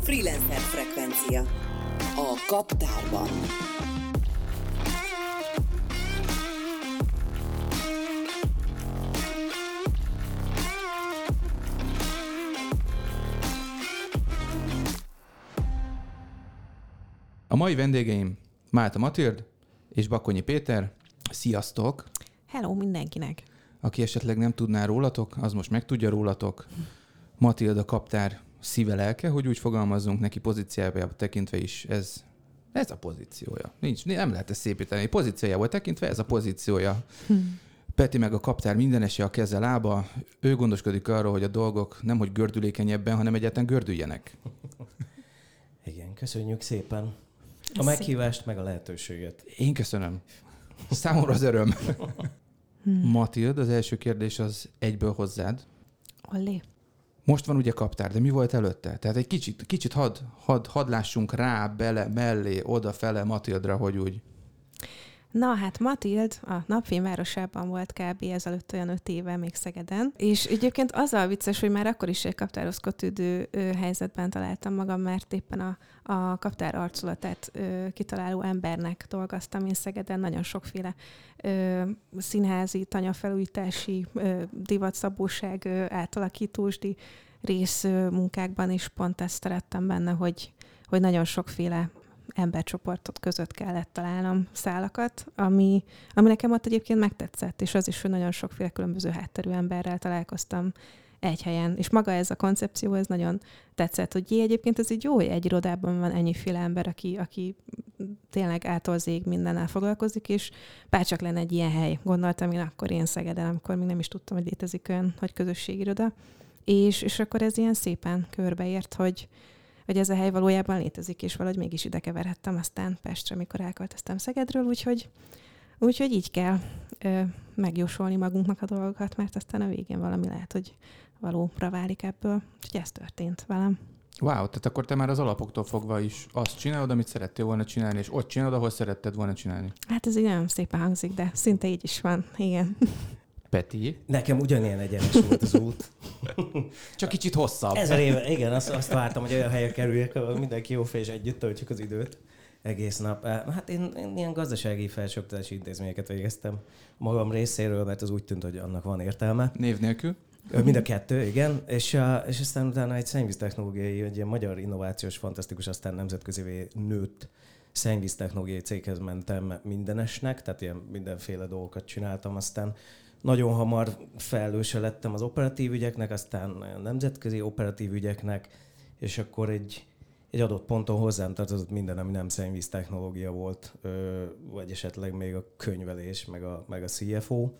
Freelancer frekvencia. A kaptárban. A mai vendégeim Málta Matild és Bakonyi Péter. Sziasztok! Hello mindenkinek! Aki esetleg nem tudná rólatok, az most megtudja rólatok. Matilda kaptár szíve lelke, hogy úgy fogalmazzunk neki pozíciájába tekintve is, ez, ez a pozíciója. Nincs, nem lehet ezt szépíteni. Pozíciójából tekintve ez a pozíciója. Peti meg a kaptár mindenese a keze lába, ő gondoskodik arról, hogy a dolgok nem hogy gördülékenyebben, hanem egyáltalán gördüljenek. Igen, köszönjük szépen a meghívást, meg a lehetőséget. Én köszönöm. Számomra az öröm. Matild, az első kérdés az egyből hozzád. Olé. Most van ugye kaptár, de mi volt előtte? Tehát egy kicsit, kicsit had, had, had lássunk rá, bele, mellé, oda-fele Matildra, hogy úgy. Na hát Matild a napfényvárosában volt kb. ezelőtt olyan öt éve még Szegeden, és egyébként az a vicces, hogy már akkor is egy kaptáros kötődő helyzetben találtam magam, mert éppen a, a kaptár arculatát ö, kitaláló embernek dolgoztam én Szegeden, nagyon sokféle ö, színházi, tanyafelújítási, ö, divatszabóság ö, rész ö, munkákban is pont ezt szerettem benne, hogy, hogy nagyon sokféle embercsoportot között kellett találnom szálakat, ami, ami nekem ott egyébként megtetszett, és az is, hogy nagyon sokféle különböző hátterű emberrel találkoztam egy helyen. És maga ez a koncepció, ez nagyon tetszett, hogy jé, egyébként ez így jó, hogy egy irodában van ennyiféle ember, aki, aki tényleg ától zég mindennel foglalkozik, és bárcsak lenne egy ilyen hely, gondoltam én akkor én Szegeden, amikor még nem is tudtam, hogy létezik olyan, hogy közösségiroda. És, és akkor ez ilyen szépen körbeért, hogy, hogy ez a hely valójában létezik, és valahogy mégis ide keverhettem aztán Pestre, amikor elköltöztem Szegedről, úgyhogy, úgyhogy így kell ö, megjósolni magunknak a dolgokat, mert aztán a végén valami lehet, hogy valóra válik ebből. Úgyhogy ez történt velem. Wow, tehát akkor te már az alapoktól fogva is azt csinálod, amit szerettél volna csinálni, és ott csinálod, ahol szeretted volna csinálni. Hát ez így nagyon szépen hangzik, de szinte így is van, igen. Peti? Nekem ugyanilyen egyenes volt az út. Csak kicsit hosszabb. Ezer éve, igen, azt, azt vártam, hogy olyan helyre kerüljek, ahol mindenki jó és együtt töltjük az időt egész nap. Hát én, én ilyen gazdasági felsőoktatási intézményeket végeztem magam részéről, mert az úgy tűnt, hogy annak van értelme. Név nélkül? Mind a kettő, igen. És, a, és aztán utána egy szennyvíztechnológiai, egy ilyen magyar innovációs, fantasztikus, aztán nemzetközi nőtt szennyvíztechnológiai céghez mentem mindenesnek, tehát ilyen mindenféle dolgokat csináltam, aztán nagyon hamar felelőse lettem az operatív ügyeknek, aztán a nemzetközi operatív ügyeknek, és akkor egy, egy adott ponton hozzám tartozott minden, ami nem szennyvíz technológia volt, vagy esetleg még a könyvelés, meg a, meg a CFO.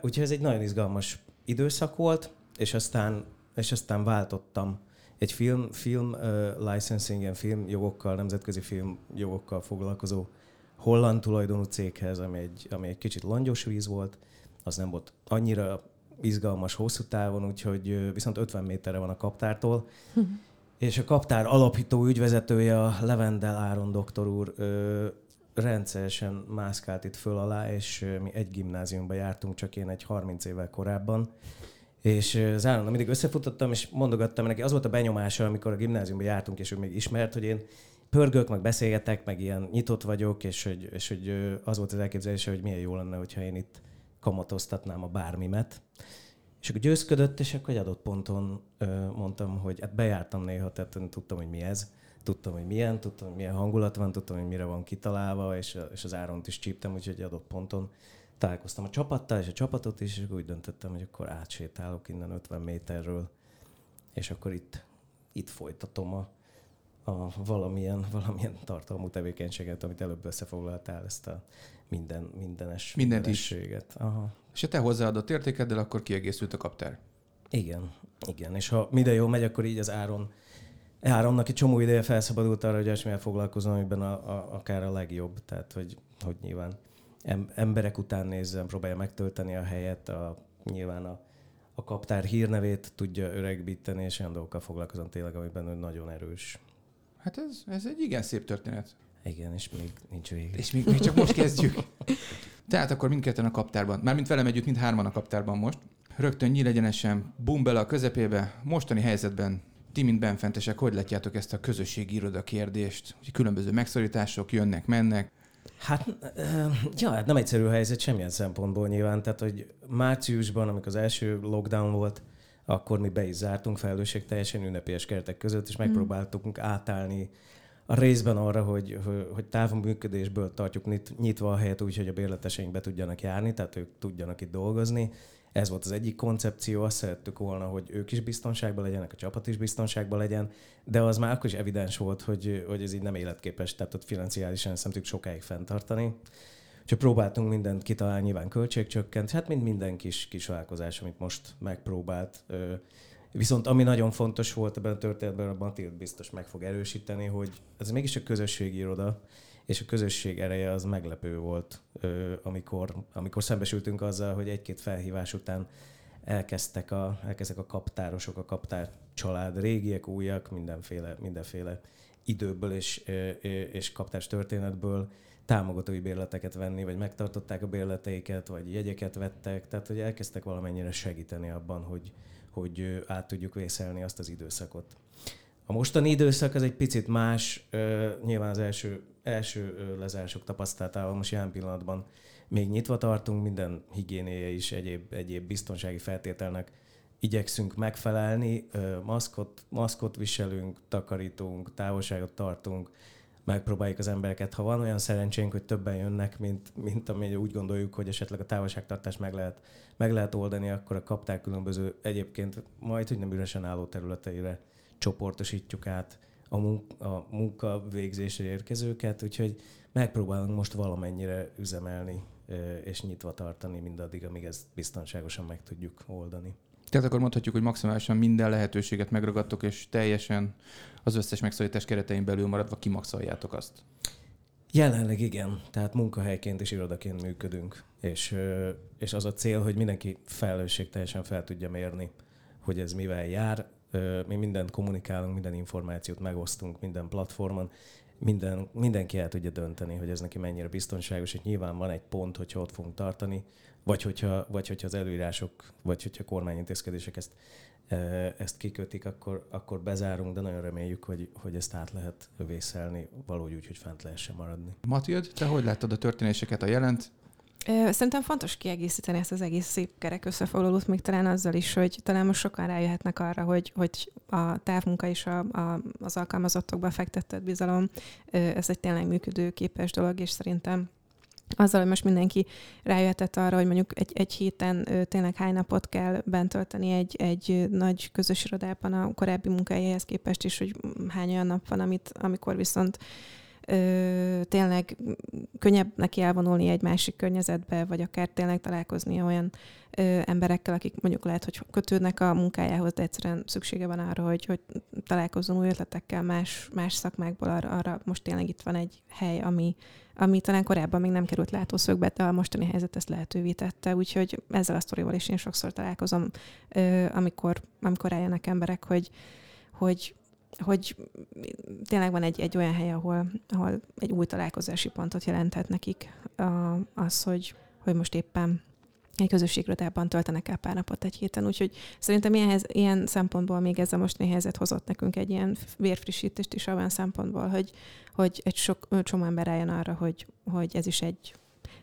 Úgyhogy ez egy nagyon izgalmas időszak volt, és aztán, és aztán váltottam egy film, film uh, licensingen, film jogokkal, nemzetközi film jogokkal foglalkozó holland tulajdonú céghez, ami egy, ami egy kicsit langyos víz volt, az nem volt annyira izgalmas hosszú távon, úgyhogy viszont 50 méterre van a kaptártól, és a kaptár alapító ügyvezetője, a Levendel Áron doktor úr ö, rendszeresen mászkált itt föl alá, és mi egy gimnáziumba jártunk, csak én egy 30 évvel korábban. És az állandóan mindig összefutottam, és mondogattam neki, az volt a benyomása, amikor a gimnáziumba jártunk, és ő még ismert, hogy én pörgök, meg beszélgetek, meg ilyen nyitott vagyok, és hogy, és hogy az volt az elképzelése, hogy milyen jó lenne, hogyha én itt kamatoztatnám a bármimet. És akkor győzködött, és akkor egy adott ponton ö, mondtam, hogy hát bejártam néha, tehát tudtam, hogy mi ez, tudtam, hogy milyen, tudtam, hogy milyen hangulat van, tudtam, hogy mire van kitalálva, és, és az áront is csíptem, úgyhogy egy adott ponton találkoztam a csapattal, és a csapatot is, és úgy döntöttem, hogy akkor átsétálok innen 50 méterről, és akkor itt, itt folytatom a, a valamilyen, valamilyen tartalmú tevékenységet, amit előbb összefoglaltál, ezt a minden, mindenes Mindent is. Aha. És ha te hozzáadott értékeddel, akkor kiegészült a kaptár. Igen, igen. És ha minden jól megy, akkor így az áron Áronnak egy csomó ideje felszabadult arra, hogy olyasmivel foglalkozom, amiben a, a, akár a legjobb. Tehát, hogy, hogy nyilván em, emberek után nézzem, próbálja megtölteni a helyet, a, nyilván a, a kaptár hírnevét tudja öregbíteni, és olyan dolgokkal foglalkozom tényleg, amiben ő nagyon erős. Hát ez, ez egy igen szép történet. Igen, és még nincs vége. És még, még csak most kezdjük. Tehát akkor mindketten a kaptárban, mármint velem együtt, mind hárman a kaptárban most. Rögtön nyílegyenesen, bum bele a közepébe. Mostani helyzetben ti, mint benfentesek, hogy látjátok ezt a közösségi iroda kérdést? Hogy különböző megszorítások jönnek, mennek. Hát, ja, hát nem egyszerű helyzet semmilyen szempontból nyilván. Tehát, hogy márciusban, amikor az első lockdown volt, akkor mi be is zártunk felelősség teljesen ünnepélyes keretek között, és megpróbáltunk átállni a részben arra, hogy, hogy távműködésből tartjuk nyitva a helyet úgy, hogy a bérleteseink be tudjanak járni, tehát ők tudjanak itt dolgozni. Ez volt az egyik koncepció, azt szerettük volna, hogy ők is biztonságban legyenek, a csapat is biztonságban legyen, de az már akkor is evidens volt, hogy, hogy ez így nem életképes, tehát ott financiálisan nem tudjuk sokáig fenntartani. Csak próbáltunk mindent kitalálni, nyilván költségcsökkent, hát mind minden kis, kis vállalkozás, amit most megpróbált. Viszont ami nagyon fontos volt ebben a történetben, a Matild biztos meg fog erősíteni, hogy ez mégis a közösségi iroda, és a közösség ereje az meglepő volt, amikor, amikor szembesültünk azzal, hogy egy-két felhívás után elkezdtek a, elkezdtek a kaptárosok, a kaptár család, régiek, újak, mindenféle, mindenféle időből és, és kaptárs történetből támogatói bérleteket venni, vagy megtartották a bérleteiket, vagy jegyeket vettek, tehát hogy elkezdtek valamennyire segíteni abban, hogy, hogy át tudjuk vészelni azt az időszakot. A mostani időszak az egy picit más, nyilván az első, első lezárások tapasztalatával most jelen pillanatban még nyitva tartunk, minden higiénéje is egyéb, egyéb biztonsági feltételnek igyekszünk megfelelni, maszkot, maszkot viselünk, takarítunk, távolságot tartunk, megpróbáljuk az embereket. Ha van olyan szerencsénk, hogy többen jönnek, mint, mint ami úgy gondoljuk, hogy esetleg a távolságtartást meg lehet, meg lehet oldani, akkor a kapták különböző egyébként majd, hogy nem üresen álló területeire csoportosítjuk át a, munka, a munka végzésre érkezőket, úgyhogy megpróbálunk most valamennyire üzemelni és nyitva tartani mindaddig, amíg ezt biztonságosan meg tudjuk oldani. Tehát akkor mondhatjuk, hogy maximálisan minden lehetőséget megragadtok, és teljesen az összes megszorítás keretein belül maradva kimaxoljátok azt. Jelenleg igen, tehát munkahelyként és irodaként működünk, és, és az a cél, hogy mindenki felelősség teljesen fel tudja mérni, hogy ez mivel jár. Mi mindent kommunikálunk, minden információt megosztunk minden platformon, minden, mindenki el tudja dönteni, hogy ez neki mennyire biztonságos, és nyilván van egy pont, hogyha ott fogunk tartani, vagy hogyha, vagy hogyha az előírások, vagy hogyha kormányintézkedések ezt, e, ezt kikötik, akkor, akkor bezárunk, de nagyon reméljük, hogy, hogy ezt át lehet vészelni valahogy úgy, hogy fent lehessen maradni. Matild, te hogy láttad a történéseket, a jelent? Szerintem fontos kiegészíteni ezt az egész szép kerek összefoglalót, még talán azzal is, hogy talán most sokan rájöhetnek arra, hogy, hogy a távmunka és a, a, az alkalmazottokba fektetett bizalom, ez egy tényleg működő képes dolog, és szerintem azzal, hogy most mindenki rájöhetett arra, hogy mondjuk egy, egy héten ö, tényleg hány napot kell bent tölteni egy, egy nagy közös irodában a korábbi munkahelyhez képest is, hogy hány olyan nap van, amit, amikor viszont ö, tényleg könnyebb neki elvonulni egy másik környezetbe, vagy akár tényleg találkozni olyan ö, emberekkel, akik mondjuk lehet, hogy kötődnek a munkájához, de egyszerűen szüksége van arra, hogy, hogy találkozzon új ötletekkel más, más szakmákból. Arra, arra most tényleg itt van egy hely, ami, ami talán korábban még nem került látószögbe, de a mostani helyzet ezt lehetővé tette. Úgyhogy ezzel a sztorival is én sokszor találkozom, ö, amikor, amikor eljönnek emberek, hogy, hogy hogy tényleg van egy, egy olyan hely, ahol, ahol egy új találkozási pontot jelenthet nekik az, hogy, hogy most éppen egy közösségrodában töltenek el pár napot egy héten. Úgyhogy szerintem ilyen, ilyen szempontból még ez a mostani helyzet hozott nekünk egy ilyen vérfrissítést is olyan szempontból, hogy, hogy egy sok csomó ember álljon arra, hogy, hogy ez is egy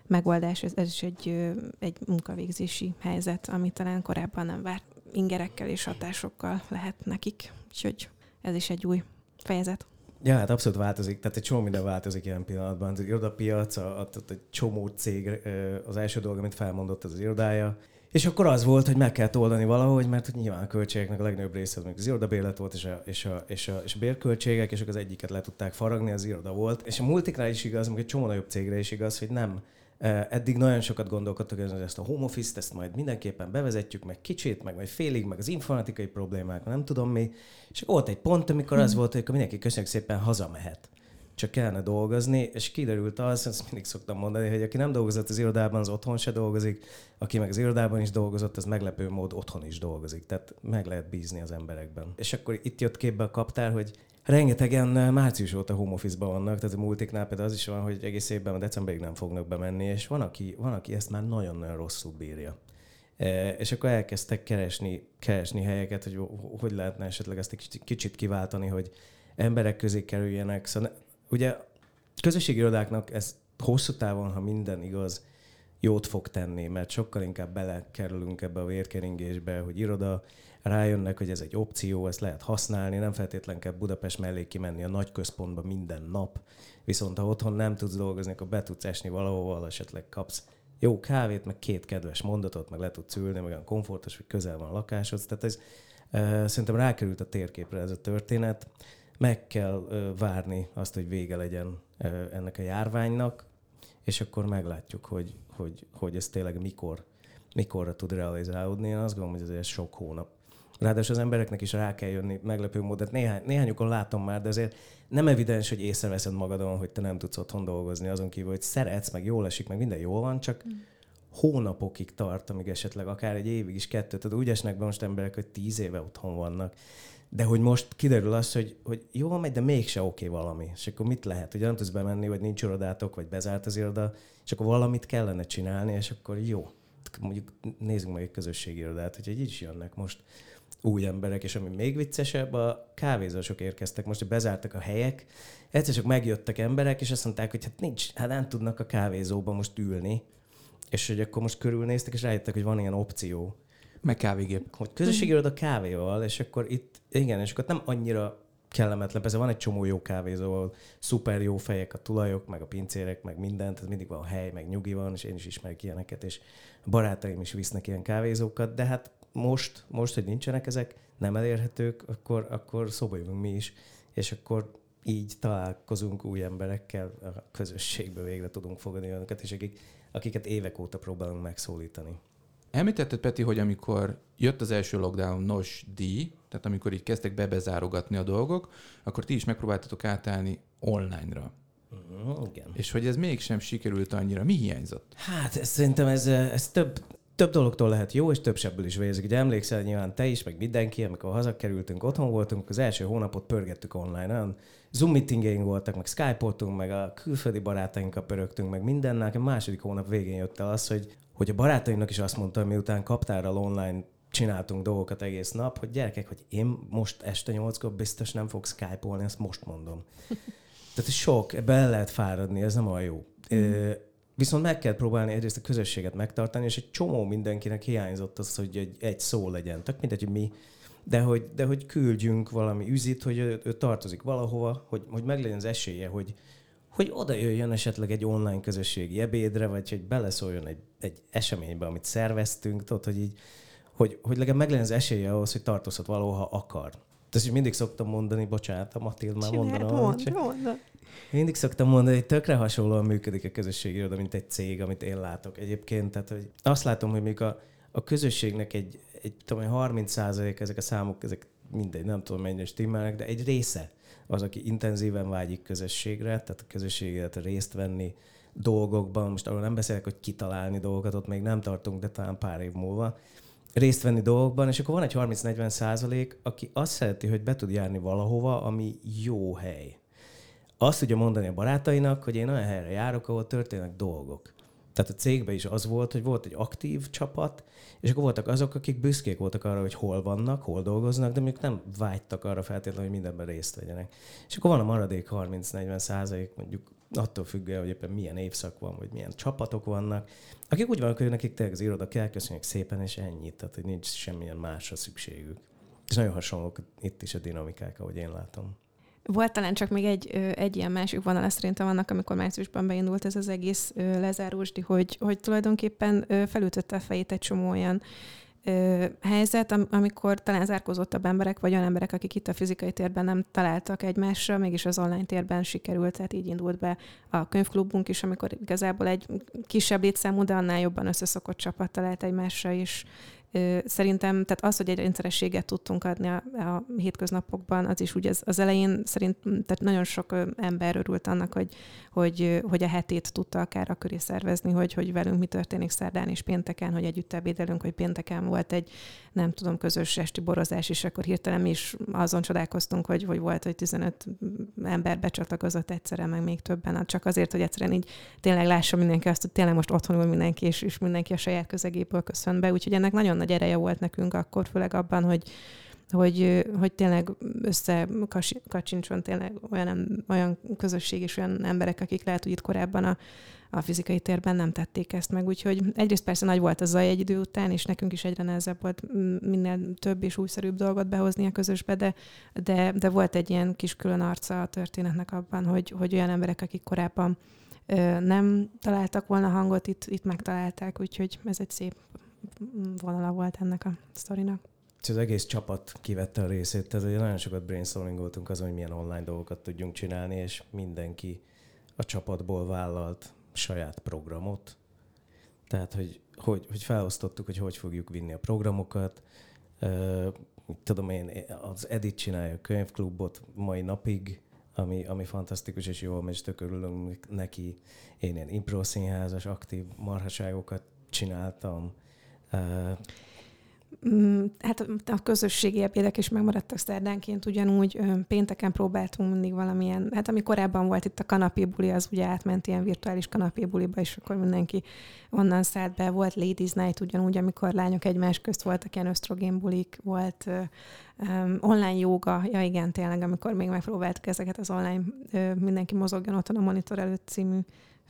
megoldás, ez, ez is egy, egy munkavégzési helyzet, ami talán korábban nem várt ingerekkel és hatásokkal lehet nekik. Úgyhogy ez is egy új fejezet. Ja, hát abszolút változik. Tehát egy csomó minden változik ilyen pillanatban. Az irodapiac, a, a, egy csomó cég, az első dolog, amit felmondott, az, az irodája. És akkor az volt, hogy meg kell oldani valahogy, mert hogy nyilván a költségeknek a legnagyobb része az még az irodabérlet volt, és a, és, a, és, a, és a bérköltségek, és akkor az egyiket le tudták faragni, az iroda volt. És a multiknál is igaz, meg egy csomó nagyobb cégre is igaz, hogy nem Eddig nagyon sokat gondolkodtak, hogy ezt a home office-t, ezt majd mindenképpen bevezetjük, meg kicsit, meg majd félig, meg az informatikai problémák, nem tudom mi. És volt egy pont, amikor az hmm. volt, hogy mindenki köszönjük szépen hazamehet csak kellene dolgozni, és kiderült az, ezt mindig szoktam mondani, hogy aki nem dolgozott az irodában, az otthon se dolgozik, aki meg az irodában is dolgozott, az meglepő mód otthon is dolgozik. Tehát meg lehet bízni az emberekben. És akkor itt jött képbe a kaptár, hogy rengetegen március óta home office-ban vannak, tehát a multiknál például az is van, hogy egész évben a decemberig nem fognak bemenni, és van, aki, van, aki ezt már nagyon-nagyon rosszul bírja. E, és akkor elkezdtek keresni, keresni helyeket, hogy hogy lehetne esetleg ezt egy kicsit kiváltani, hogy emberek közé kerüljenek. Szóval ugye közösségi irodáknak ez hosszú távon, ha minden igaz, jót fog tenni, mert sokkal inkább belekerülünk ebbe a vérkeringésbe, hogy iroda, rájönnek, hogy ez egy opció, ezt lehet használni, nem feltétlen kell Budapest mellé kimenni a nagy központba minden nap, viszont ha otthon nem tudsz dolgozni, akkor be tudsz esni valahova, esetleg kapsz jó kávét, meg két kedves mondatot, meg le tudsz ülni, meg olyan komfortos, hogy közel van a lakáshoz. Tehát ez szerintem rákerült a térképre ez a történet. Meg kell várni azt, hogy vége legyen ennek a járványnak, és akkor meglátjuk, hogy, hogy, hogy ez tényleg mikor, mikorra tud realizálódni. Én azt gondolom, hogy ez sok hónap. Ráadásul az embereknek is rá kell jönni meglepő módon. Néhány, néhányukon látom már, de azért nem evidens, hogy észreveszed magadon, hogy te nem tudsz otthon dolgozni, azon kívül, hogy szeretsz, meg jól esik, meg minden jól van, csak mm. hónapokig tart, amíg esetleg akár egy évig is kettő. Tehát úgy esnek be most emberek, hogy tíz éve otthon vannak. De hogy most kiderül az, hogy, hogy jó megy, de mégse oké okay valami. És akkor mit lehet? Ugye nem tudsz bemenni, vagy nincs irodátok, vagy bezárt az iroda, és akkor valamit kellene csinálni, és akkor jó. Mondjuk nézzünk meg egy közösségi irodát, hogy így is jönnek most új emberek, és ami még viccesebb, a kávézósok érkeztek. Most bezártak a helyek, egyszer csak megjöttek emberek, és azt mondták, hogy hát nincs, hát nem tudnak a kávézóba most ülni, és hogy akkor most körülnéztek, és rájöttek, hogy van ilyen opció. Meg kávégép. Hogy közösségi a kávéval, és akkor itt, igen, és akkor nem annyira kellemetlen. Persze van egy csomó jó kávézó, ahol szuper jó fejek a tulajok, meg a pincérek, meg mindent, tehát mindig van hely, meg nyugi van, és én is ismerek ilyeneket, és barátaim is visznek ilyen kávézókat, de hát most, most, hogy nincsenek ezek, nem elérhetők, akkor, akkor szóba jövünk mi is, és akkor így találkozunk új emberekkel, a közösségbe végre tudunk fogadni önöket, és akik, akiket évek óta próbálunk megszólítani. Említetted, Peti, hogy amikor jött az első lockdown nos díj, tehát amikor így kezdtek bebezárogatni a dolgok, akkor ti is megpróbáltatok átállni online-ra. Uh, igen. És hogy ez mégsem sikerült annyira. Mi hiányzott? Hát ez, szerintem ez, ez több, több dologtól lehet jó, és több sebből is vérzik. Ugye emlékszel nyilván te is, meg mindenki, amikor hazakerültünk, otthon voltunk, az első hónapot pörgettük online. Olyan Zoom meetingeink voltak, meg Skype-oltunk, meg a külföldi barátainkkal pörögtünk, meg mindennel. A második hónap végén jött el az, hogy, hogy a barátainknak is azt mondta, miután kaptárral online csináltunk dolgokat egész nap, hogy gyerekek, hogy én most este nyolckor biztos nem fog Skype-olni, ezt most mondom. Tehát sok, ebbe el lehet fáradni, ez nem olyan jó. Mm. Viszont meg kell próbálni egyrészt a közösséget megtartani, és egy csomó mindenkinek hiányzott az, hogy egy, egy szó legyen. Tehát mindegy, hogy mi, de hogy, de hogy küldjünk valami üzit, hogy ő, ő tartozik valahova, hogy, hogy meglegyen az esélye, hogy, hogy oda jöjjön esetleg egy online közösségi ebédre, vagy hogy beleszóljon egy, egy eseménybe, amit szerveztünk, tudod, hogy így, hogy, hogy legalább meglegyen az esélye ahhoz, hogy tartozhat valahol, ha akar. Is mindig szoktam mondani, bocsánat, a Matild már mondanom. Mond, mond. Mindig szoktam mondani, hogy tökre hasonlóan működik a közösségi iroda, mint egy cég, amit én látok egyébként. Tehát, hogy azt látom, hogy még a, a közösségnek egy, egy tudom, 30 százalék, ezek a számok, ezek mindegy, nem tudom mennyire stimmelnek, de egy része az, aki intenzíven vágyik közösségre, tehát a közösséget részt venni dolgokban, most arról nem beszélek, hogy kitalálni dolgokat, ott még nem tartunk, de talán pár év múlva, részt venni dolgokban, és akkor van egy 30-40 százalék, aki azt szereti, hogy be tud járni valahova, ami jó hely azt tudja mondani a barátainak, hogy én olyan helyre járok, ahol történnek dolgok. Tehát a cégben is az volt, hogy volt egy aktív csapat, és akkor voltak azok, akik büszkék voltak arra, hogy hol vannak, hol dolgoznak, de még nem vágytak arra feltétlenül, hogy mindenben részt vegyenek. És akkor van a maradék 30-40 százalék, mondjuk attól függően, hogy éppen milyen évszak van, vagy milyen csapatok vannak, akik úgy vannak, hogy nekik tényleg az iroda kell, köszönjük szépen, és ennyit, tehát hogy nincs semmilyen másra szükségük. És nagyon hasonlók itt is a dinamikák, ahogy én látom. Volt talán csak még egy, egy ilyen másik vonal szerintem annak, amikor márciusban beindult ez az egész lezárósdi, hogy, hogy tulajdonképpen felütötte a fejét egy csomó olyan helyzet, am- amikor talán zárkózottabb emberek, vagy olyan emberek, akik itt a fizikai térben nem találtak egymásra, mégis az online térben sikerült, tehát így indult be a könyvklubunk is, amikor igazából egy kisebb létszámú, de annál jobban összeszokott csapat talált egymásra, és Szerintem, tehát az, hogy egy rendszerességet tudtunk adni a, a hétköznapokban, az is úgy az, az elején szerint, tehát nagyon sok ember örült annak, hogy, hogy, hogy a hetét tudta akár a köré szervezni, hogy, hogy velünk mi történik szerdán és pénteken, hogy együtt ebédelünk, hogy pénteken volt egy, nem tudom, közös esti borozás, és akkor hirtelen mi is azon csodálkoztunk, hogy, hogy volt, hogy 15 ember becsatlakozott egyszerre, meg még többen, csak azért, hogy egyszerűen így tényleg lássa mindenki azt, hogy tényleg most otthon ül mindenki, és, és mindenki a saját közegéből köszön be. Úgyhogy ennek nagyon nagy ereje volt nekünk akkor, főleg abban, hogy, hogy, hogy tényleg összekacsincson tényleg olyan, olyan közösség és olyan emberek, akik lehet, hogy itt korábban a, a fizikai térben nem tették ezt meg. Úgyhogy egyrészt persze nagy volt a zaj egy idő után, és nekünk is egyre nehezebb volt minél több és újszerűbb dolgot behozni a közösbe, de, de, de volt egy ilyen kis külön arca a történetnek abban, hogy, hogy olyan emberek, akik korábban nem találtak volna hangot, itt, itt megtalálták, úgyhogy ez egy szép vonala volt ennek a sztorinak. Az egész csapat kivette a részét, tehát nagyon sokat brainstormingoltunk azon, hogy milyen online dolgokat tudjunk csinálni, és mindenki a csapatból vállalt saját programot. Tehát, hogy, hogy, hogy felosztottuk, hogy hogy fogjuk vinni a programokat. Uh, tudom én, az Edit csinálja a könyvklubot mai napig, ami, ami fantasztikus és jó, és tök örülünk neki. Én ilyen impro színházas, aktív marhaságokat csináltam. Hát a közösségi ebédek is megmaradtak szerdánként, ugyanúgy pénteken próbáltunk mindig valamilyen, hát ami korábban volt itt a kanapébuli, az ugye átment ilyen virtuális kanapébuliba, és akkor mindenki onnan szállt be. Volt Ladies Night ugyanúgy, amikor lányok egymás közt voltak, ilyen ösztrogénbulik, volt online joga, ja igen, tényleg, amikor még megpróbáltuk ezeket az online, mindenki mozogjon otthon a monitor előtt című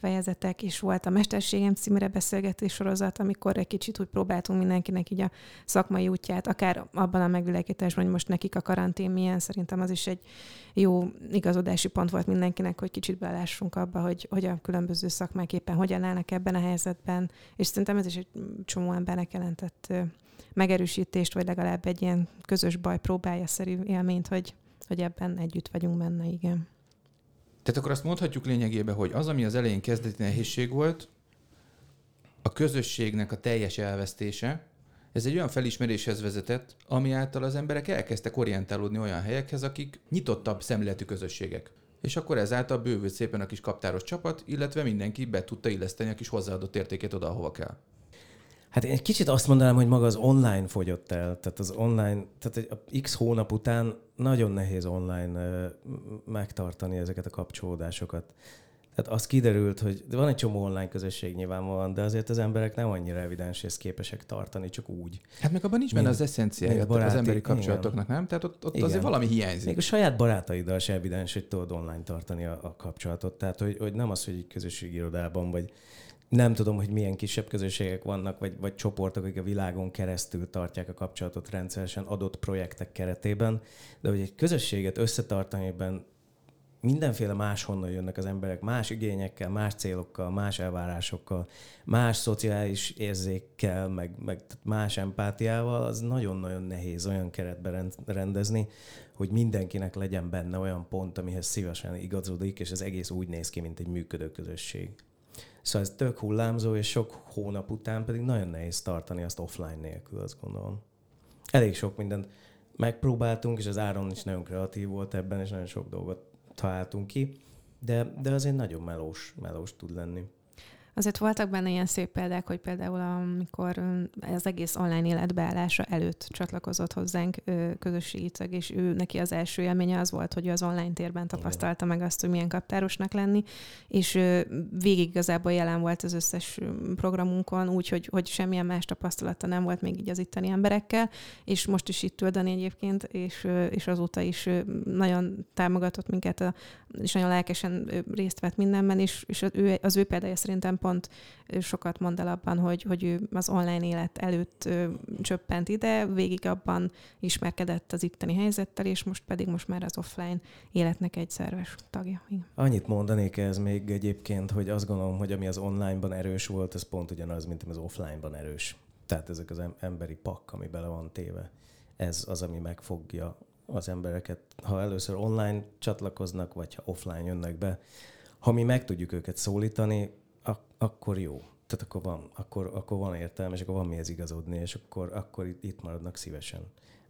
fejezetek, és volt a Mesterségem címre beszélgetés sorozat, amikor egy kicsit úgy próbáltunk mindenkinek így a szakmai útját, akár abban a megvilágításban, hogy most nekik a karantén milyen, szerintem az is egy jó igazodási pont volt mindenkinek, hogy kicsit belássunk abba, hogy, hogy a különböző szakmák éppen hogyan állnak ebben a helyzetben, és szerintem ez is egy csomó embernek jelentett megerősítést, vagy legalább egy ilyen közös baj próbálja szerű élményt, hogy, hogy ebben együtt vagyunk benne, igen. Tehát akkor azt mondhatjuk lényegében, hogy az, ami az elején kezdeti nehézség volt, a közösségnek a teljes elvesztése, ez egy olyan felismeréshez vezetett, ami által az emberek elkezdtek orientálódni olyan helyekhez, akik nyitottabb szemléletű közösségek. És akkor ezáltal bővült szépen a kis kaptáros csapat, illetve mindenki be tudta illeszteni a kis hozzáadott értékét oda, ahova kell. Hát én egy kicsit azt mondanám, hogy maga az online fogyott el. Tehát az online, tehát egy x hónap után nagyon nehéz online megtartani ezeket a kapcsolódásokat. Tehát az kiderült, hogy van egy csomó online közösség nyilvánvalóan, de azért az emberek nem annyira evidens, és képesek tartani, csak úgy. Hát meg abban nincs benne az eszenciája az emberi kapcsolatoknak, igen. nem? Tehát ott, ott azért valami hiányzik. Még a saját barátaiddal se evidens, hogy tudod online tartani a, a kapcsolatot. Tehát, hogy, hogy nem az, hogy egy közösségi irodában, vagy nem tudom, hogy milyen kisebb közösségek vannak, vagy, vagy csoportok, akik a világon keresztül tartják a kapcsolatot rendszeresen adott projektek keretében, de hogy egy közösséget összetartani, amiben mindenféle máshonnan jönnek az emberek, más igényekkel, más célokkal, más elvárásokkal, más szociális érzékkel, meg, meg más empátiával, az nagyon-nagyon nehéz olyan keretben rendezni, hogy mindenkinek legyen benne olyan pont, amihez szívesen igazodik, és ez egész úgy néz ki, mint egy működő közösség. Szóval ez tök hullámzó, és sok hónap után pedig nagyon nehéz tartani azt offline nélkül, azt gondolom. Elég sok mindent megpróbáltunk, és az Áron is nagyon kreatív volt ebben, és nagyon sok dolgot találtunk ki, de, de azért nagyon melós, melós tud lenni. Azért voltak benne ilyen szép példák, hogy például amikor az egész online életbeállása előtt csatlakozott hozzánk közösségi tag, és ő neki az első élménye az volt, hogy az online térben tapasztalta meg azt, hogy milyen kaptárosnak lenni, és végig igazából jelen volt az összes programunkon, úgyhogy hogy semmilyen más tapasztalata nem volt még így az itteni emberekkel, és most is itt Dani egyébként, és, és azóta is nagyon támogatott minket, és nagyon lelkesen részt vett mindenben, és, és az ő, az ő példája szerintem pont sokat mond el abban, hogy, hogy ő az online élet előtt csöppent ide, végig abban ismerkedett az itteni helyzettel, és most pedig most már az offline életnek egy szerves tagja. Igen. Annyit mondanék ez még egyébként, hogy azt gondolom, hogy ami az onlineban erős volt, az pont ugyanaz, mint ami az offlineban erős. Tehát ezek az emberi pak, ami bele van téve. Ez az, ami megfogja az embereket, ha először online csatlakoznak, vagy ha offline jönnek be. Ha mi meg tudjuk őket szólítani, akkor jó. Tehát akkor van, akkor, akkor van értelme, és akkor van mihez igazodni, és akkor, akkor itt, maradnak szívesen.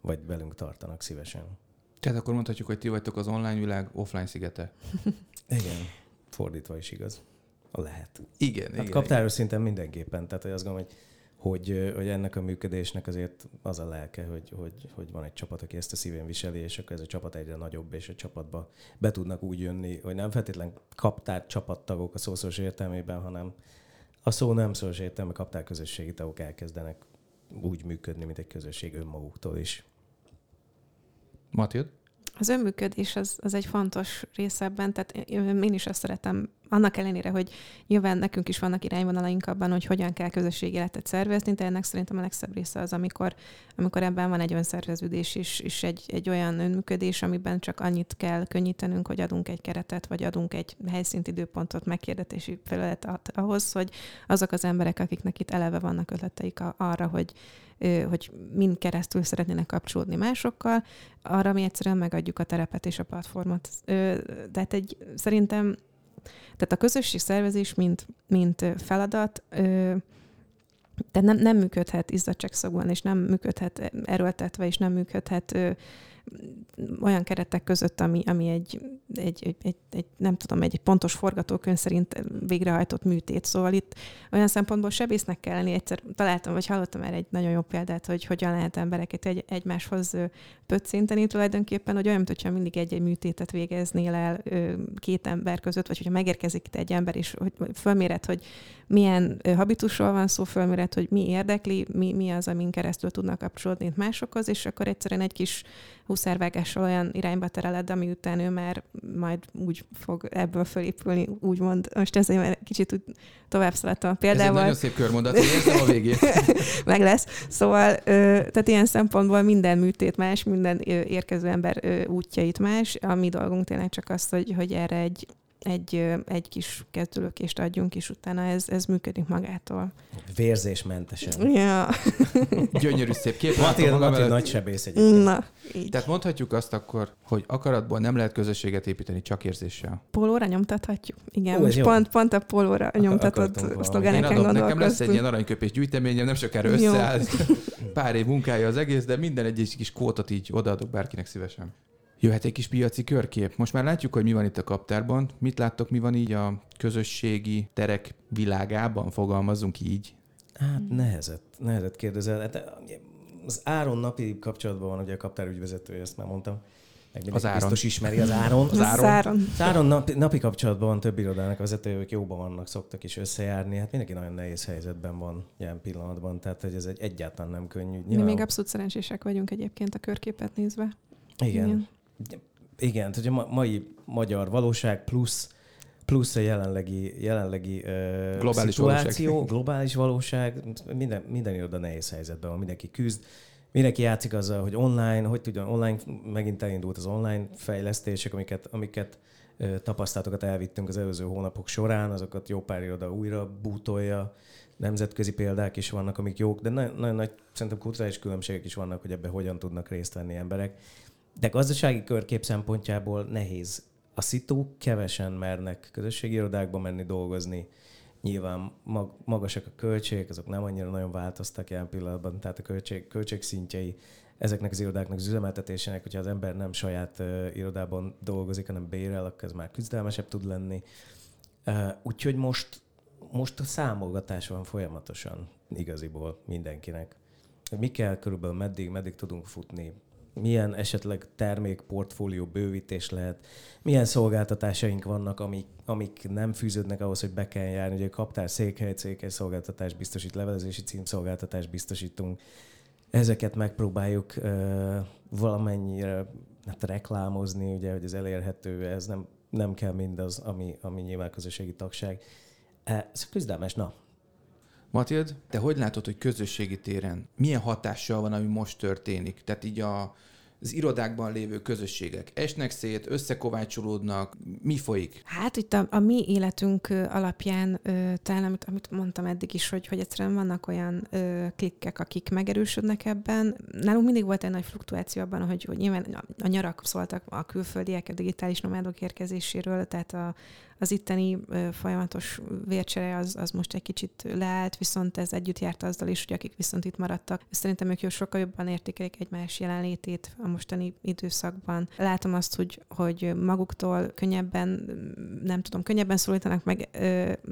Vagy velünk tartanak szívesen. Tehát akkor mondhatjuk, hogy ti vagytok az online világ offline szigete. Igen, fordítva is igaz. Lehet. Igen, Hát igen. kaptáros szinten mindenképpen. Tehát hogy azt gondolom, hogy, hogy, hogy ennek a működésnek azért az a lelke, hogy, hogy, hogy van egy csapat, aki ezt a szívén viseli, és akkor ez a csapat egyre nagyobb, és a csapatba be tudnak úgy jönni, hogy nem feltétlen kaptár csapattagok a szószoros értelmében, hanem a szó nem szoros értelme kaptár közösségi tagok elkezdenek úgy működni, mint egy közösség önmaguktól is. Matilda? Az önműködés az, az egy fontos része ebben, tehát én is azt szeretem, annak ellenére, hogy nyilván nekünk is vannak irányvonalaink abban, hogy hogyan kell közösségi életet szervezni, de ennek szerintem a legszebb része az, amikor, amikor ebben van egy önszerveződés is, és egy, egy olyan önműködés, amiben csak annyit kell könnyítenünk, hogy adunk egy keretet, vagy adunk egy helyszínt, időpontot, megkérdetési felületet ahhoz, hogy azok az emberek, akiknek itt eleve vannak ötleteik arra, hogy hogy mind keresztül szeretnének kapcsolódni másokkal, arra mi egyszerűen megadjuk a terepet és a platformot. Tehát egy, szerintem, tehát a közösségszervezés, mint, mint ö, feladat, tehát nem, nem működhet izzadságszakban, és nem működhet erőltetve, és nem működhet olyan keretek között, ami, ami egy, egy, egy, egy, nem tudom, egy, pontos forgatókönyv szerint végrehajtott műtét. Szóval itt olyan szempontból sebésznek kell lenni. Egyszer találtam, vagy hallottam erre egy nagyon jó példát, hogy hogyan lehet embereket egy, egymáshoz pöccinteni tulajdonképpen, hogy olyan, mintha mindig egy-egy műtétet végeznél el két ember között, vagy hogyha megérkezik itt egy ember, és hogy fölméred, hogy milyen habitusról van szó, fölméred, hogy mi érdekli, mi, mi az, amin keresztül tudnak kapcsolódni másokhoz, és akkor egyszerűen egy kis húszárvágással olyan irányba tereled, ami után ő már majd úgy fog ebből fölépülni, úgymond. Most ezért már kicsit úgy tovább szaladtam a Ez egy példával nagyon szép körmondat, én érzem a végét. meg lesz. Szóval, tehát ilyen szempontból minden műtét más, minden érkező ember útjait más. A mi dolgunk tényleg csak az, hogy, hogy erre egy, egy, egy kis kezdőlökést adjunk, és utána ez, ez működik magától. Vérzésmentesen. Ja, Gyönyörű szép kép. magam Matilda előtt. nagy sebész egyébként. na, így. Tehát mondhatjuk azt akkor, hogy akaratból nem lehet közösséget építeni, csak érzéssel. Pólóra nyomtathatjuk? Igen, Ó, most jó. pont, pont a pólóra Akar- nyomtatott szlogeneken adom, nekem lesz egy ilyen gondolkoztunk. aranyköpés gyűjteményem, nem sokára összeáll. Pár év munkája az egész, de minden egy kis kótot így odaadok bárkinek szívesen. Jöhet egy kis piaci körkép. Most már látjuk, hogy mi van itt a kaptárban. Mit láttok, mi van így a közösségi terek világában, fogalmazunk így. Hát nehezet, nehezet kérdezel. Hát az Áron napi kapcsolatban van, ugye a kaptár ügyvezetője, ezt már mondtam. Meg Az Áron. biztos ismeri az Áron. Az Áron. Záron. Az Áron napi, napi kapcsolatban van több irodának a vezetője, ők jóban vannak, szoktak is összejárni. Hát mindenki nagyon nehéz helyzetben van jelen pillanatban, tehát hogy ez egy egyáltalán nem könnyű. Mi még abszolút szerencsések vagyunk egyébként a körképet nézve. Igen. Igen. Igen, tehát a ma- mai magyar valóság plusz plusz a jelenlegi, jelenlegi uh, Globális szituáció, valóság. globális valóság, minden, minden iroda nehéz helyzetben van, mindenki küzd, mindenki játszik azzal, hogy online, hogy tudjon, online, megint elindult az online fejlesztések, amiket, amiket ö, tapasztalatokat elvittünk az előző hónapok során, azokat jó pár iroda újra bútolja, nemzetközi példák is vannak, amik jók, de nagyon, nagyon nagy szerintem kulturális különbségek is vannak, hogy ebben hogyan tudnak részt venni emberek. De gazdasági körkép szempontjából nehéz. A szitu kevesen mernek közösségi irodákba menni dolgozni. Nyilván mag, magasak a költségek, azok nem annyira nagyon változtak jelen pillanatban, tehát a költség, költségszintjei ezeknek az irodáknak az üzemeltetésének, hogyha az ember nem saját uh, irodában dolgozik, hanem bérel, akkor ez már küzdelmesebb tud lenni. Uh, úgyhogy most, most a számolgatás van folyamatosan igaziból mindenkinek. Mi kell körülbelül, meddig, meddig tudunk futni, milyen esetleg termékportfólió bővítés lehet, milyen szolgáltatásaink vannak, amik, amik nem fűződnek ahhoz, hogy be kell járni. Ugye kaptár székhely, székhely szolgáltatás biztosít, levelezési címszolgáltatást biztosítunk. Ezeket megpróbáljuk uh, valamennyire hát reklámozni, ugye, hogy ez elérhető, ez nem, nem kell mindaz, ami, ami nyilván közösségi tagság. Ez küzdelmes, na, Matild, te hogy látod, hogy közösségi téren milyen hatással van, ami most történik? Tehát így a, az irodákban lévő közösségek esnek szét, összekovácsolódnak, mi folyik? Hát itt a, a mi életünk alapján ö, talán, amit, amit mondtam eddig is, hogy, hogy egyszerűen vannak olyan ö, klikkek, akik megerősödnek ebben. Nálunk mindig volt egy nagy fluktuáció abban, hogy, hogy nyilván a, a nyarak szóltak a külföldiek, a digitális nomádok érkezéséről, tehát a, az itteni folyamatos vércsere az, az most egy kicsit leállt, viszont ez együtt járt azzal is, hogy akik viszont itt maradtak, szerintem ők jó sokkal jobban értékelik egymás jelenlétét a mostani időszakban. Látom azt, hogy, hogy maguktól könnyebben, nem tudom, könnyebben szólítanak meg,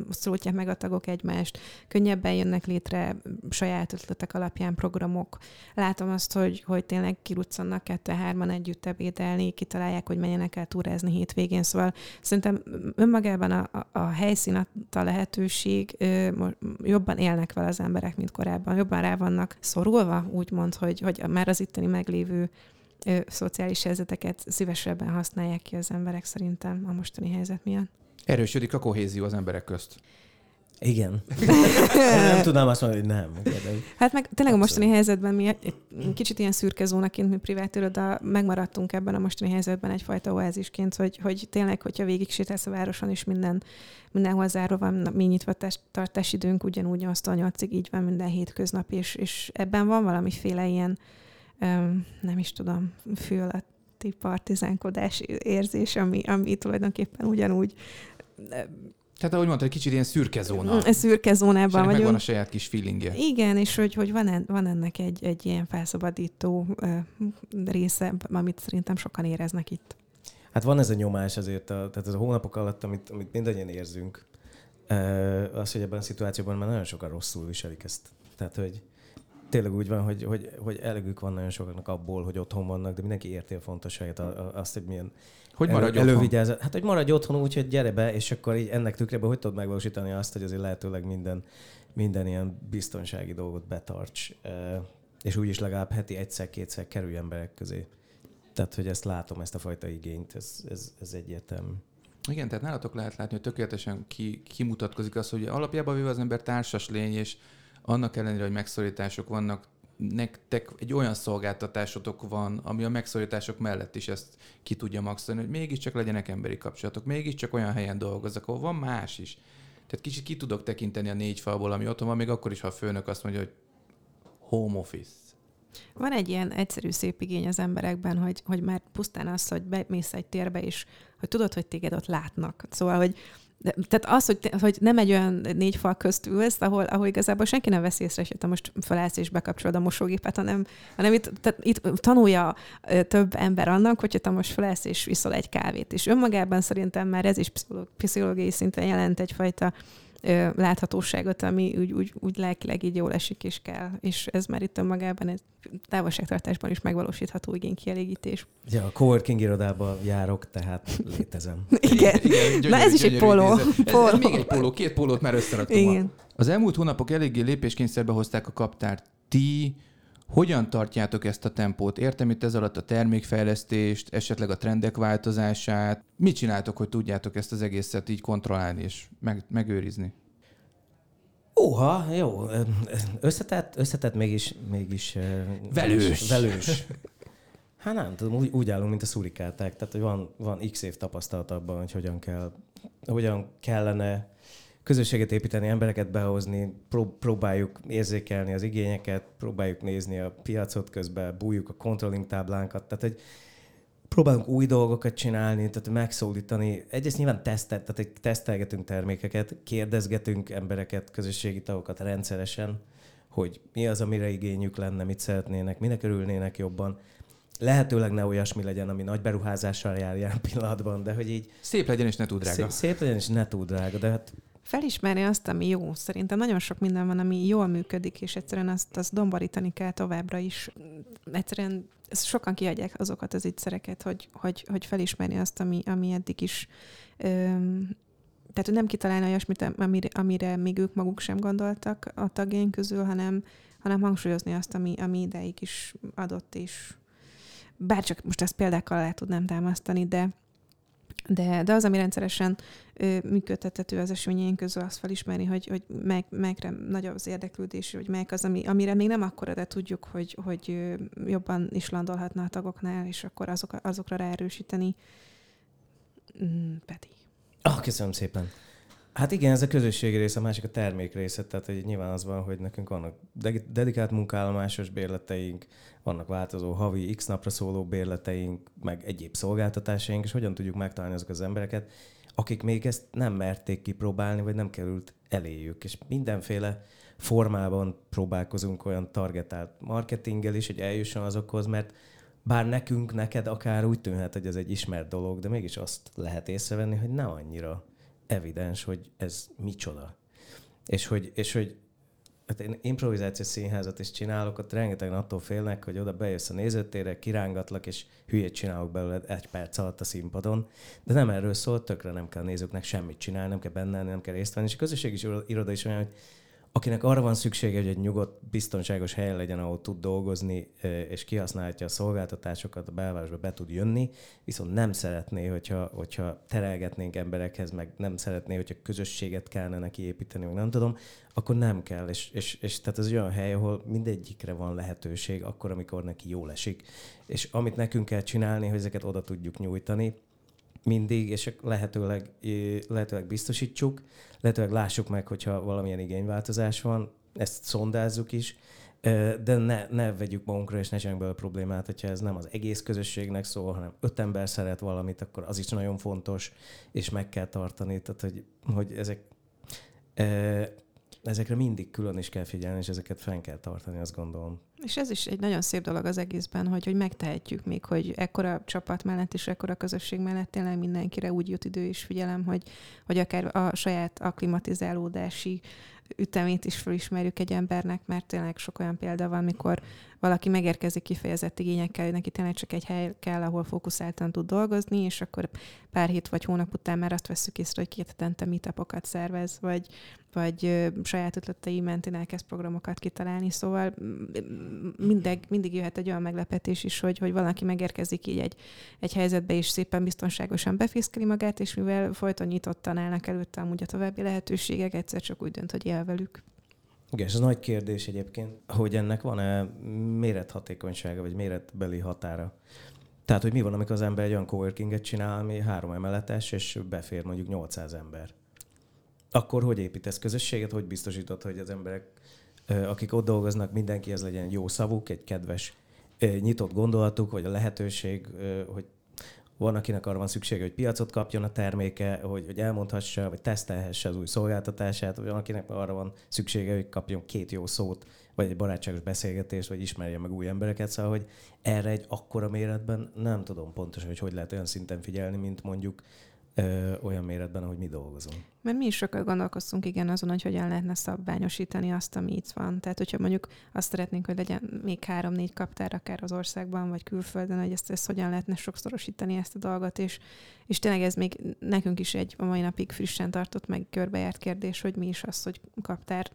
szólítják meg a tagok egymást, könnyebben jönnek létre saját ötletek alapján programok. Látom azt, hogy, hogy tényleg kiruccannak kettő-hárman együtt ebédelni, kitalálják, hogy menjenek el túrázni hétvégén, szóval szerintem önmagában a, a, a helyszín a lehetőség, jobban élnek vele az emberek, mint korábban, jobban rá vannak szorulva, úgymond, hogy, hogy már az itteni meglévő ö, szociális helyzeteket szívesebben használják ki az emberek szerintem a mostani helyzet miatt. Erősödik a kohézió az emberek közt. Igen. nem tudnám azt mondani, hogy nem. Hát meg tényleg a mostani helyzetben mi egy kicsit ilyen szürke zónaként, mi privát iroda, megmaradtunk ebben a mostani helyzetben egyfajta oázisként, hogy, hogy tényleg, hogyha végig sétálsz a városon, és minden, mindenhol zárva van, mi nyitva tartási időnk, ugyanúgy 8-8-ig így van minden hétköznap, és, és ebben van valamiféle ilyen, nem is tudom, fületi partizánkodás érzés, ami, ami tulajdonképpen ugyanúgy tehát ahogy mondtad, egy kicsit ilyen szürke zóna. Mm, szürke zónában vagyunk. Megvan a saját kis feelingje. Igen, és hogy, hogy van, en, van ennek egy, egy ilyen felszabadító uh, része, amit szerintem sokan éreznek itt. Hát van ez a nyomás azért, a, tehát ez a hónapok alatt, amit, amit mindannyian érzünk, uh, az, hogy ebben a szituációban már nagyon sokan rosszul viselik ezt. Tehát, hogy tényleg úgy van, hogy, hogy, hogy elegük van nagyon sokaknak abból, hogy otthon vannak, de mindenki érti a fontosságát, azt, hogy milyen hogy maradj elő, elővigyázat. Hát, hogy maradj otthon úgy, hogy gyere be, és akkor így ennek tükrében hogy tudod megvalósítani azt, hogy azért lehetőleg minden, minden ilyen biztonsági dolgot betarts, és úgy is legalább heti egyszer-kétszer kerülj emberek közé. Tehát, hogy ezt látom, ezt a fajta igényt, ez, ez, ez egyértelmű. Igen, tehát nálatok lehet látni, hogy tökéletesen ki, kimutatkozik az, hogy alapjában véve az ember társas lény, és annak ellenére, hogy megszorítások vannak, nektek egy olyan szolgáltatásotok van, ami a megszorítások mellett is ezt ki tudja maxolni, hogy mégiscsak legyenek emberi kapcsolatok, mégiscsak olyan helyen dolgozzak, ahol van más is. Tehát kicsit ki tudok tekinteni a négy falból, ami otthon van, még akkor is, ha a főnök azt mondja, hogy home office. Van egy ilyen egyszerű szép igény az emberekben, hogy, hogy már pusztán az, hogy bemész egy térbe, és hogy tudod, hogy téged ott látnak. Szóval, hogy tehát az, hogy, hogy nem egy olyan négy fal közt ülsz, ahol, ahol igazából senki nem veszi észre, hogy most felállsz és bekapcsolod a mosógépet, hanem, hanem itt, tehát itt tanulja több ember annak, hogyha te most felállsz és viszol egy kávét. És önmagában szerintem már ez is pszichológiai szinten jelent egyfajta ö, láthatóságot, ami úgy, úgy, úgy lelkileg így jól esik és kell. És ez már itt önmagában egy távolságtartásban is megvalósítható igénykielégítés. Ja, a coworking irodába járok, tehát létezem. Igen. Igen gyönyörű, Na ez is egy poló. Ez, ez még egy poló, két pólót már összeraktam. Igen. Az elmúlt hónapok eléggé lépéskényszerbe hozták a kaptárt. Ti hogyan tartjátok ezt a tempót? Értem itt ez alatt a termékfejlesztést, esetleg a trendek változását. Mit csináltok, hogy tudjátok ezt az egészet így kontrollálni és meg, megőrizni? Óha, jó. Összetett, összetett mégis... mégis velős. Velős. Hát nem tudom, úgy, úgy állunk, mint a szurikáták. Tehát, hogy van, van x év tapasztalat abban, hogy hogyan kell, hogyan kellene közösséget építeni, embereket behozni, próbáljuk érzékelni az igényeket, próbáljuk nézni a piacot közben, bújjuk a controlling táblánkat, tehát hogy próbálunk új dolgokat csinálni, tehát megszólítani. Egyrészt nyilván tesztet, tehát tesztelgetünk termékeket, kérdezgetünk embereket, közösségi tagokat rendszeresen, hogy mi az, amire igényük lenne, mit szeretnének, minek örülnének jobban. Lehetőleg ne olyasmi legyen, ami nagy beruházással jár ilyen pillanatban, de hogy így... Szép legyen és ne túl drága. Szép, szép legyen és ne túl drága, de hát felismerni azt, ami jó. Szerintem nagyon sok minden van, ami jól működik, és egyszerűen azt, azt domborítani kell továbbra is. Egyszerűen sokan kiadják azokat az ígyszereket, hogy, hogy, hogy felismerni azt, ami, ami eddig is öm, tehát nem kitalálni olyasmit, amire, amire még ők maguk sem gondoltak a tagjaink közül, hanem, hanem hangsúlyozni azt, ami, ami ideig is adott, és bárcsak most ezt példákkal alá tudnám támasztani, de de, de az, ami rendszeresen ö, működtethető az eseményeink közül, azt felismerni, hogy, hogy melyik, melyikre nagyobb az érdeklődés, hogy melyik az, ami, amire még nem akkora, de tudjuk, hogy, hogy jobban is landolhatna a tagoknál, és akkor azok, azokra ráerősíteni. Mm, Peti. Ah, köszönöm szépen. Hát igen, ez a közösségi része, a másik a termék része, tehát hogy nyilván az van, hogy nekünk vannak dedikált munkállomásos bérleteink, vannak változó havi x napra szóló bérleteink, meg egyéb szolgáltatásaink, és hogyan tudjuk megtalálni azokat az embereket, akik még ezt nem merték kipróbálni, vagy nem került eléjük. És mindenféle formában próbálkozunk olyan targetált marketinggel is, hogy eljusson azokhoz, mert bár nekünk, neked akár úgy tűnhet, hogy ez egy ismert dolog, de mégis azt lehet észrevenni, hogy nem annyira evidens, hogy ez micsoda. És hogy, és hogy hát én improvizációs színházat is csinálok, ott rengeteg attól félnek, hogy oda bejössz a nézőtérre, kirángatlak, és hülyét csinálok belőle egy perc alatt a színpadon. De nem erről szól, tökre nem kell nézőknek semmit csinálni, nem kell benne nem kell részt venni. És a közösségi iroda is olyan, hogy akinek arra van szüksége, hogy egy nyugodt, biztonságos hely legyen, ahol tud dolgozni, és kihasználhatja a szolgáltatásokat, a belvárosba be tud jönni, viszont nem szeretné, hogyha, hogyha terelgetnénk emberekhez, meg nem szeretné, hogyha közösséget kellene neki építeni, meg nem tudom, akkor nem kell. És, és, és tehát ez olyan hely, ahol mindegyikre van lehetőség, akkor, amikor neki jól esik. És amit nekünk kell csinálni, hogy ezeket oda tudjuk nyújtani, mindig, és lehetőleg, lehetőleg biztosítsuk, lehetőleg lássuk meg, hogyha valamilyen igényváltozás van, ezt szondázzuk is, de ne, ne vegyük magunkra, és ne csináljunk belőle problémát, hogyha ez nem az egész közösségnek szól, hanem öt ember szeret valamit, akkor az is nagyon fontos, és meg kell tartani. Tehát, hogy, hogy ezek, ezekre mindig külön is kell figyelni, és ezeket fenn kell tartani, azt gondolom. És ez is egy nagyon szép dolog az egészben, hogy, hogy megtehetjük még, hogy ekkora csapat mellett és ekkora közösség mellett tényleg mindenkire úgy jut idő és figyelem, hogy, hogy akár a saját aklimatizálódási ütemét is felismerjük egy embernek, mert tényleg sok olyan példa van, mikor valaki megérkezik kifejezett igényekkel, neki tényleg csak egy hely kell, ahol fókuszáltan tud dolgozni, és akkor pár hét vagy hónap után már azt veszük észre, hogy két hetente meetupokat szervez, vagy, vagy saját ötletei mentén elkezd programokat kitalálni, szóval mindig, mindig jöhet egy olyan meglepetés is, hogy, hogy valaki megérkezik így egy, egy helyzetbe, és szépen biztonságosan befészkeli magát, és mivel folyton nyitottan állnak előtte amúgy a további lehetőségek, egyszer csak úgy dönt, hogy él velük. Igen, és ez nagy kérdés egyébként, hogy ennek van-e mérethatékonysága, vagy méretbeli határa. Tehát, hogy mi van, amikor az ember egy olyan coworkinget csinál, ami három emeletes, és befér mondjuk 800 ember. Akkor hogy építesz közösséget, hogy biztosítod, hogy az emberek, akik ott dolgoznak, mindenkihez legyen jó szavuk, egy kedves, nyitott gondolatuk, vagy a lehetőség, hogy van, akinek arra van szüksége, hogy piacot kapjon a terméke, hogy, hogy elmondhassa, vagy tesztelhesse az új szolgáltatását, vagy van, akinek arra van szüksége, hogy kapjon két jó szót, vagy egy barátságos beszélgetést, vagy ismerje meg új embereket. Szóval, hogy erre egy akkora méretben nem tudom pontosan, hogy hogy lehet olyan szinten figyelni, mint mondjuk ö, olyan méretben, ahogy mi dolgozunk. Mert mi is sokat gondolkoztunk igen azon, hogy hogyan lehetne szabványosítani azt, ami itt van. Tehát, hogyha mondjuk azt szeretnénk, hogy legyen még három-négy kaptár akár az országban, vagy külföldön, hogy ezt, ezt hogyan lehetne sokszorosítani ezt a dolgot, és, és tényleg ez még nekünk is egy a mai napig frissen tartott, meg körbejárt kérdés, hogy mi is az, hogy kaptár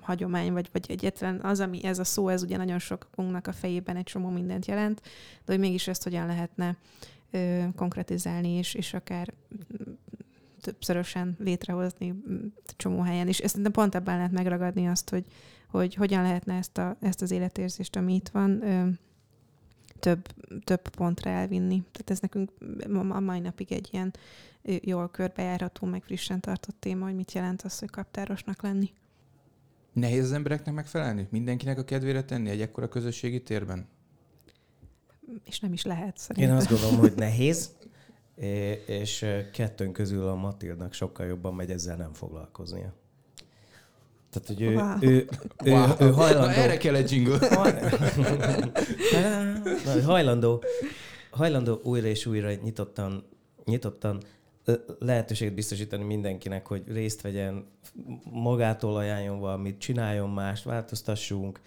hagyomány, vagy, vagy egyetlen az, ami ez a szó, ez ugye nagyon sokunknak a fejében egy csomó mindent jelent, de hogy mégis ezt hogyan lehetne ö, konkretizálni, és, és akár többszörösen létrehozni csomó helyen. És ezt pont ebben lehet megragadni azt, hogy, hogy hogyan lehetne ezt, a, ezt az életérzést, ami itt van, ö, több, több pontra elvinni. Tehát ez nekünk a mai napig egy ilyen jól körbejárható, meg frissen tartott téma, hogy mit jelent az, hogy kaptárosnak lenni. Nehéz az embereknek megfelelni? Mindenkinek a kedvére tenni egy ekkora közösségi térben? És nem is lehet szerintem. Én azt gondolom, hogy nehéz, és kettőnk közül a Matildnak sokkal jobban megy ezzel nem foglalkoznia. Tehát, hogy ő, wow. ő, ő, wow. ő, ő hajlandó... Na, erre kell egy jingle. hajlandó, hajlandó újra és újra nyitottan, nyitottan lehetőséget biztosítani mindenkinek, hogy részt vegyen, magától ajánljon valamit, csináljon mást, változtassunk,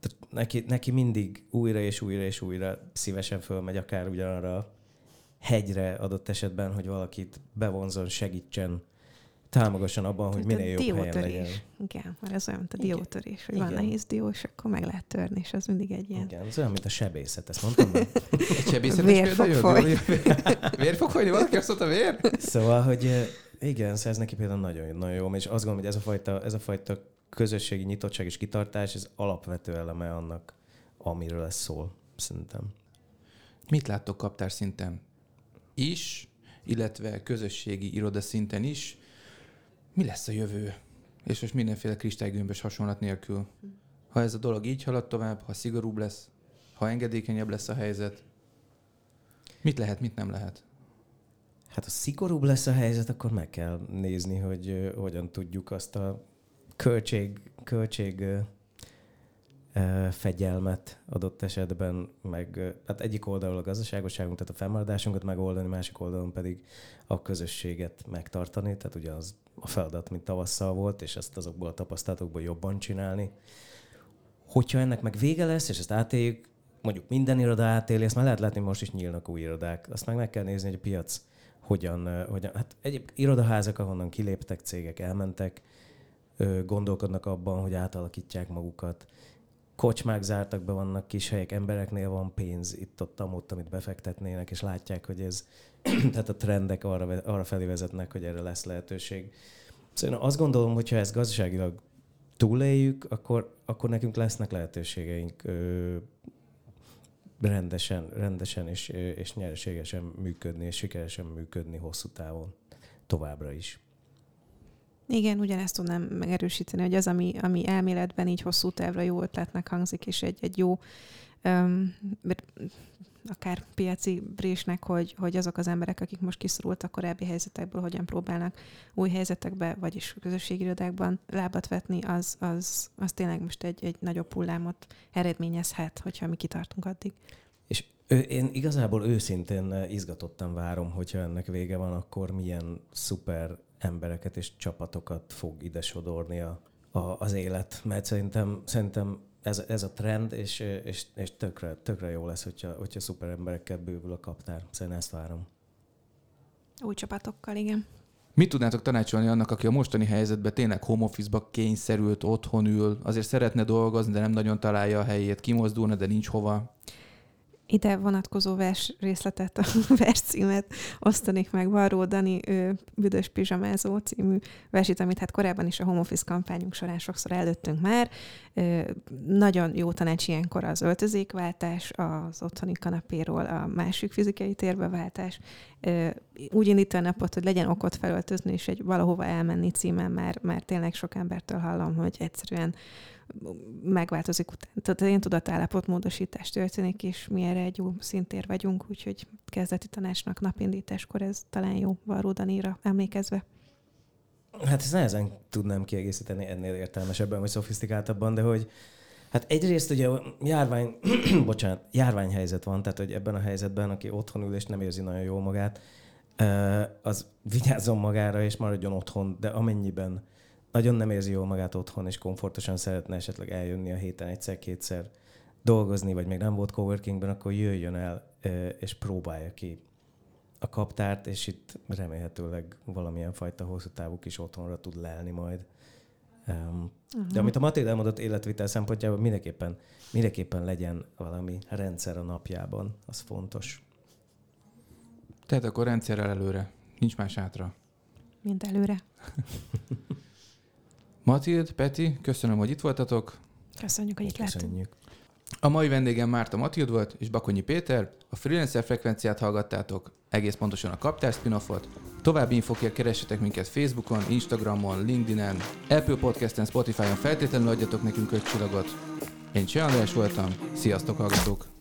tehát neki, neki mindig újra és újra és újra szívesen fölmegy akár ugyanarra a hegyre adott esetben, hogy valakit bevonzon, segítsen, támogasson abban, hogy minél jobb diótörés. helyen legyen. Igen, mert ez olyan, mint a diótörés, hogy Igen. van nehéz dió, és akkor meg lehet törni, és az mindig egy ilyen... Igen, ez olyan, mint a sebészet, ezt mondtam meg. Egy sebészet vér fog folyni. Vér fog folyni? Valaki azt mondta, vér? Szóval, hogy igen, szóval ez neki például nagyon, nagyon jó, és azt gondolom, hogy ez a fajta, ez a fajta közösségi nyitottság és kitartás, ez alapvető eleme annak, amiről ez szól, szerintem. Mit láttok kaptár szinten is, illetve közösségi iroda szinten is? Mi lesz a jövő? És most mindenféle kristálygömbös hasonlat nélkül. Ha ez a dolog így halad tovább, ha szigorúbb lesz, ha engedékenyebb lesz a helyzet, mit lehet, mit nem lehet? Hát ha szigorúbb lesz a helyzet, akkor meg kell nézni, hogy hogyan tudjuk azt a költség, költség fegyelmet adott esetben, meg hát egyik oldalról a gazdaságosságunk, tehát a fennmaradásunkat megoldani, másik oldalon pedig a közösséget megtartani, tehát ugye az a feladat, mint tavasszal volt, és ezt azokból a tapasztalatokból jobban csinálni. Hogyha ennek meg vége lesz, és ezt átéljük, mondjuk minden iroda átéli, ezt már lehet látni, most is nyílnak új irodák. Azt meg meg kell nézni, hogy a piac hogyan, hogyan hát egyéb irodaházak, ahonnan kiléptek cégek, elmentek, gondolkodnak abban, hogy átalakítják magukat. Kocsmák zártak be, vannak kis helyek, embereknél van pénz itt-ott, amott, amit befektetnének, és látják, hogy ez, tehát a trendek arra, arra felé vezetnek, hogy erre lesz lehetőség. Szóval azt gondolom, hogy ha ezt gazdaságilag túléljük, akkor, akkor nekünk lesznek lehetőségeink ö, rendesen, rendesen és, és nyereségesen működni, és sikeresen működni hosszú távon továbbra is. Igen, ugyanezt tudnám megerősíteni, hogy az, ami, ami elméletben így hosszú távra jó ötletnek hangzik, és egy, egy jó um, akár piaci brésnek, hogy, hogy azok az emberek, akik most kiszorultak korábbi helyzetekből, hogyan próbálnak új helyzetekbe, vagyis közösségirodákban lábat vetni, az, az, az tényleg most egy, egy nagyobb hullámot eredményezhet, hogyha mi kitartunk addig. És én igazából őszintén eh, izgatottan várom, hogyha ennek vége van, akkor milyen szuper embereket és csapatokat fog ide sodorni a, a, az élet. Mert szerintem, szerintem ez, ez a trend, és, és, és tökre, tökre jó lesz, hogyha, hogyha szuper emberekkel bővül a kaptár. Szerintem ezt várom. Új csapatokkal, igen. Mit tudnátok tanácsolni annak, aki a mostani helyzetben tényleg home office-ba kényszerült, otthon ül, azért szeretne dolgozni, de nem nagyon találja a helyét, kimozdulna, de nincs hova? Ide vonatkozó vers részletet, a vers címet osztanék meg Varró Dani ő, Büdös Pizsamázó című versit, amit hát korábban is a Home Office kampányunk során sokszor előttünk már. Ö, nagyon jó tanács ilyenkor az öltözékváltás, az otthoni kanapéról a másik fizikai térbeváltás. Ö, úgy indítani a napot, hogy legyen okot felöltözni, és egy valahova elmenni címen már, már tényleg sok embertől hallom, hogy egyszerűen megváltozik után. Tehát én tudatállapotmódosítás történik, és mi erre egy jó szintér vagyunk, úgyhogy kezdeti tanácsnak napindításkor ez talán jó Varró Danira emlékezve. Hát ezt nehezen tudnám kiegészíteni ennél értelmesebben, vagy szofisztikáltabban, de hogy hát egyrészt ugye járvány, bocsánat, járványhelyzet van, tehát hogy ebben a helyzetben, aki otthon ül és nem érzi nagyon jól magát, az vigyázzon magára és maradjon otthon, de amennyiben nagyon nem érzi jól magát otthon, és komfortosan szeretne esetleg eljönni a héten egyszer-kétszer dolgozni, vagy még nem volt coworkingben, akkor jöjjön el és próbálja ki a kaptárt, és itt remélhetőleg valamilyen fajta hosszú távú kis otthonra tud lelni majd. Um, de amit a Matilda elmondott életvitel szempontjából, mindenképpen, mindenképpen legyen valami rendszer a napjában, az fontos. Tehát akkor rendszerrel előre, nincs más hátra. Mint előre. Matild, Peti, köszönöm, hogy itt voltatok. Köszönjük, hogy itt lehetünk. Köszönjük. A mai vendégem Márta Matild volt, és Bakonyi Péter. A Freelancer frekvenciát hallgattátok, egész pontosan a Kaptár spin-offot. További infokért keressetek minket Facebookon, Instagramon, LinkedIn-en, Apple Podcast-en, Spotify-on feltétlenül adjatok nekünk öt csillagot. Én Cseh András voltam, sziasztok hallgatók!